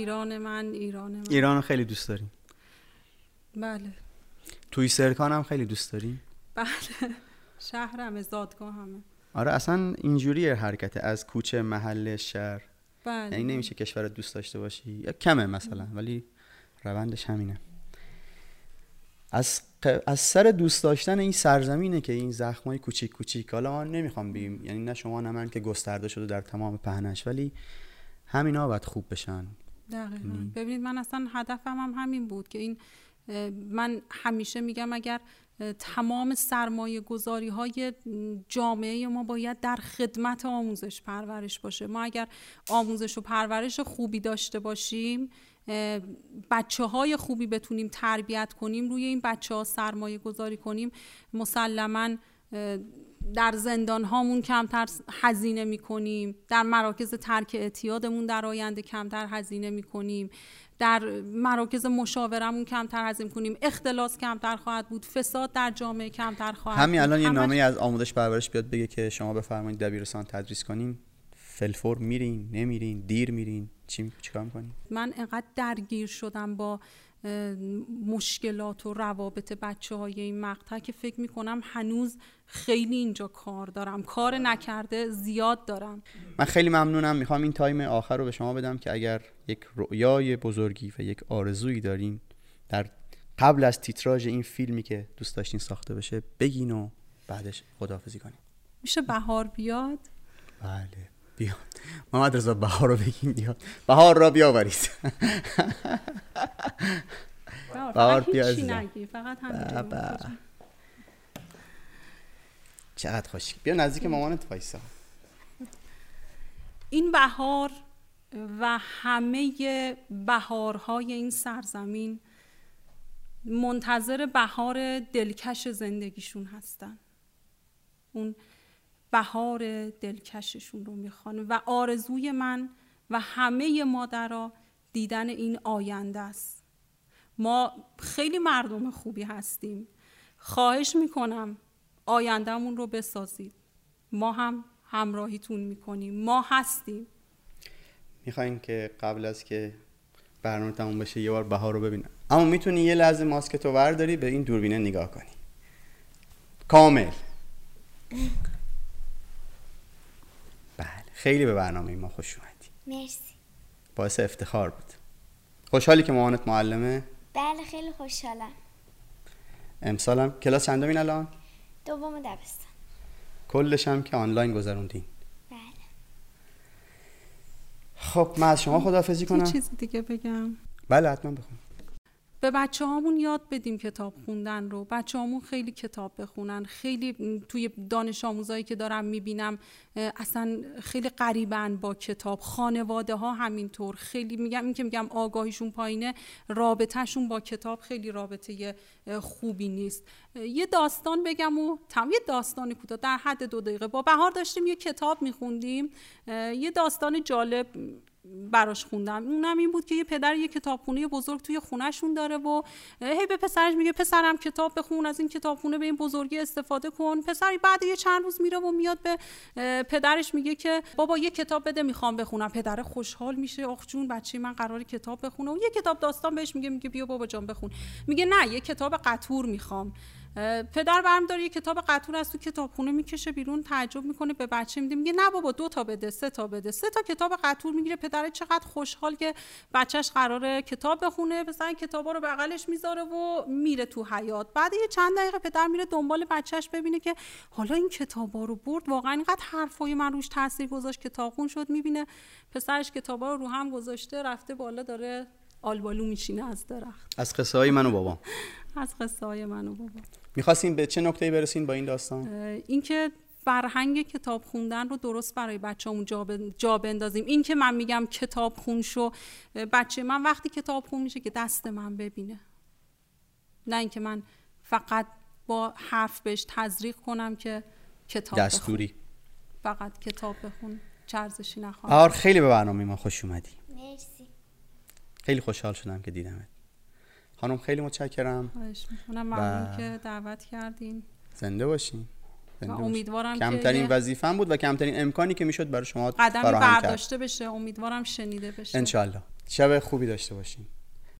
ایران من ایران من. ایران خیلی دوست داریم. بله. توی سرکان هم خیلی دوست داریم؟ بله. شهرمه زادگاه همه. آره اصلا اینجوری حرکت. از کوچه محل شهر. بله. یعنی نمیشه کشورت دوست داشته باشی. یا کمه مثلا ولی روندش همینه. از, ق- از سر دوست داشتن این سرزمینه که این زخمای کوچیک کوچیک. حالا ما نمی‌خوام بگیم یعنی نه شما نه من که گسترده شده در تمام پهنش ولی همینا باید خوب بشن. دقیقا. ببینید من اصلا هدفم هم همین بود که این من همیشه میگم اگر تمام سرمایه گذاری های جامعه ما باید در خدمت آموزش پرورش باشه. ما اگر آموزش و پرورش خوبی داشته باشیم بچه های خوبی بتونیم تربیت کنیم روی این بچه ها سرمایه گذاری کنیم مسلما در زندان هامون کمتر هزینه می کنیم در مراکز ترک اعتیادمون در آینده کمتر هزینه می کنیم در مراکز مشاورمون کمتر هزینه کنیم اختلاس کمتر خواهد بود. فساد در جامعه کمتر خواهد همین الان یه نامه از آموزش پرورش بیاد بگه که شما بفرمایید دبیرستان تدریس کنین. فلفور میرین نمیرین دیر میرین. چی چیکار می‌کنین؟ من انقدر درگیر شدم با مشکلات و روابط بچه های این مقطع که فکر می‌کنم هنوز خیلی اینجا کار دارم. کار نکرده زیاد دارم. من خیلی ممنونم. می‌خوام این تایم آخر رو به شما بدم که اگر یک رؤیای بزرگی و یک آرزویی دارین در قبل از تیتراژ این فیلمی که دوست داشتین ساخته بشه بگین و بعدش خداحافظی کنیم میشه بهار بیاد؟ بله. بیاد. محمد رضا بهار رو بگیم بیاد. بهار را بیاورید بهار بهار فقط همین. چقدر خوش. بیا نزدیک مامانت وایسا. این بهار و همه بهارهای این سرزمین منتظر بهار دلکش زندگیشون هستن. اون بهار دلکششون رو می‌خوان و آرزوی من و همه مادرها دیدن این آینده است. ما خیلی مردم خوبی هستیم. خواهش می‌کنم آیندهمون رو بسازید. ما هم همراهیتون می‌کنیم. ما هستیم. می‌خواین که قبل از که برنامه تموم بشه یه بار بهار رو ببینم. اما می‌تونی یه لحظه ماسک تو ورداری به این دوربینه نگاه کنی. کامل. خیلی به برنامه ما خوش اومدی. مرسی. باعث افتخار بود. خوشحالی که مامانت معلمه. بله خیلی خوشحالم. امسالم کلاس چندمین الان؟ دوم دبستان. کلش هم که آنلاین گذروندین. بله. خب من از شما خداحافظی یه کنم. چیز دیگه بگم. بله حتما بخون. به بچه هامون یاد بدیم کتاب خوندن رو. بچه هامون خیلی کتاب بخونن. خیلی توی دانش آموزایی که دارم می‌بینم اصلا خیلی قریبن با کتاب. خانواده ها همینطور. خیلی میگم این که میگم آگاهیشون پایینه رابطهشون با کتاب خیلی رابطه خوبی نیست. یه داستان بگم و تم یه داستان کوتاه در حد دو دقیقه. با بهار داشتیم یه کتاب میخوندیم. یه داستان جالب براش خوندم. اونم این بود که یه پدر یه کتابخونه بزرگ توی خونهشون داره و هی به پسرش میگه پسرم کتاب بخون از این کتابخونه به این بزرگی استفاده کن. پسری بعد یه چند روز میره و میاد به پدرش میگه که بابا یه کتاب بده می‌خوام بخونم. پدر خوشحال میشه. آخ جون بچه من قرار کتاب بخونه. و یه کتاب داستان بهش میگه میگه بیا بابا جان بخون. میگه نه یه کتاب قطور می‌خوام. پدر برم داره یه کتاب قطور از تو کتابخونه می‌کشه بیرون تعجب می‌کنه به بچه میده میگه نه بابا دو تا بده سه تا بده. سه تا کتاب قطور می‌گیره پدر چقدر خوشحال که بچهش قراره کتاب بخونه مثلا کتابا رو بغلش می‌ذاره و میره تو حیات بعد یه چند دقیقه پدر میره دنبال بچهش ببینه که حالا این کتابا رو برد واقعا اینقدر حرفای من روش تاثیر گذاشت کتابخون شد می‌بینه پسرش کتابا رو رو هم گذاشته رفته بالا داره آلبالو میشینه از درخت. از قصه های من و بابام از قصه های من و بابا. می‌خواستین به چه نکته برسین با این داستان؟ اینکه فرهنگ کتاب خوندن رو درست برای بچه‌مون جا, جا بندازیم. این که من میگم کتاب خون شو بچه من وقتی کتاب خون میشه که دست من ببینه. نه اینکه من فقط با حرف بهش تزریق کنم که کتاب بخون. دستوری. فقط کتاب بخون چرزشی نخوام. بهار خیلی به برنامه ما خوش اومدی. مرسی. خیلی خوشحال شدم که دیدمت. خانم خیلی متشکرم. خواهش می‌کنم. ممنون و- که دعوت کردین. زنده باشین. و. امیدوارم که کمترین یه وظیفم بود و کمترین امکانی که می‌شد برای شما قدمی فراهم کرد. برداشته بشه. امیدوارم شنیده بشه. انشالله شب خوبی داشته باشین.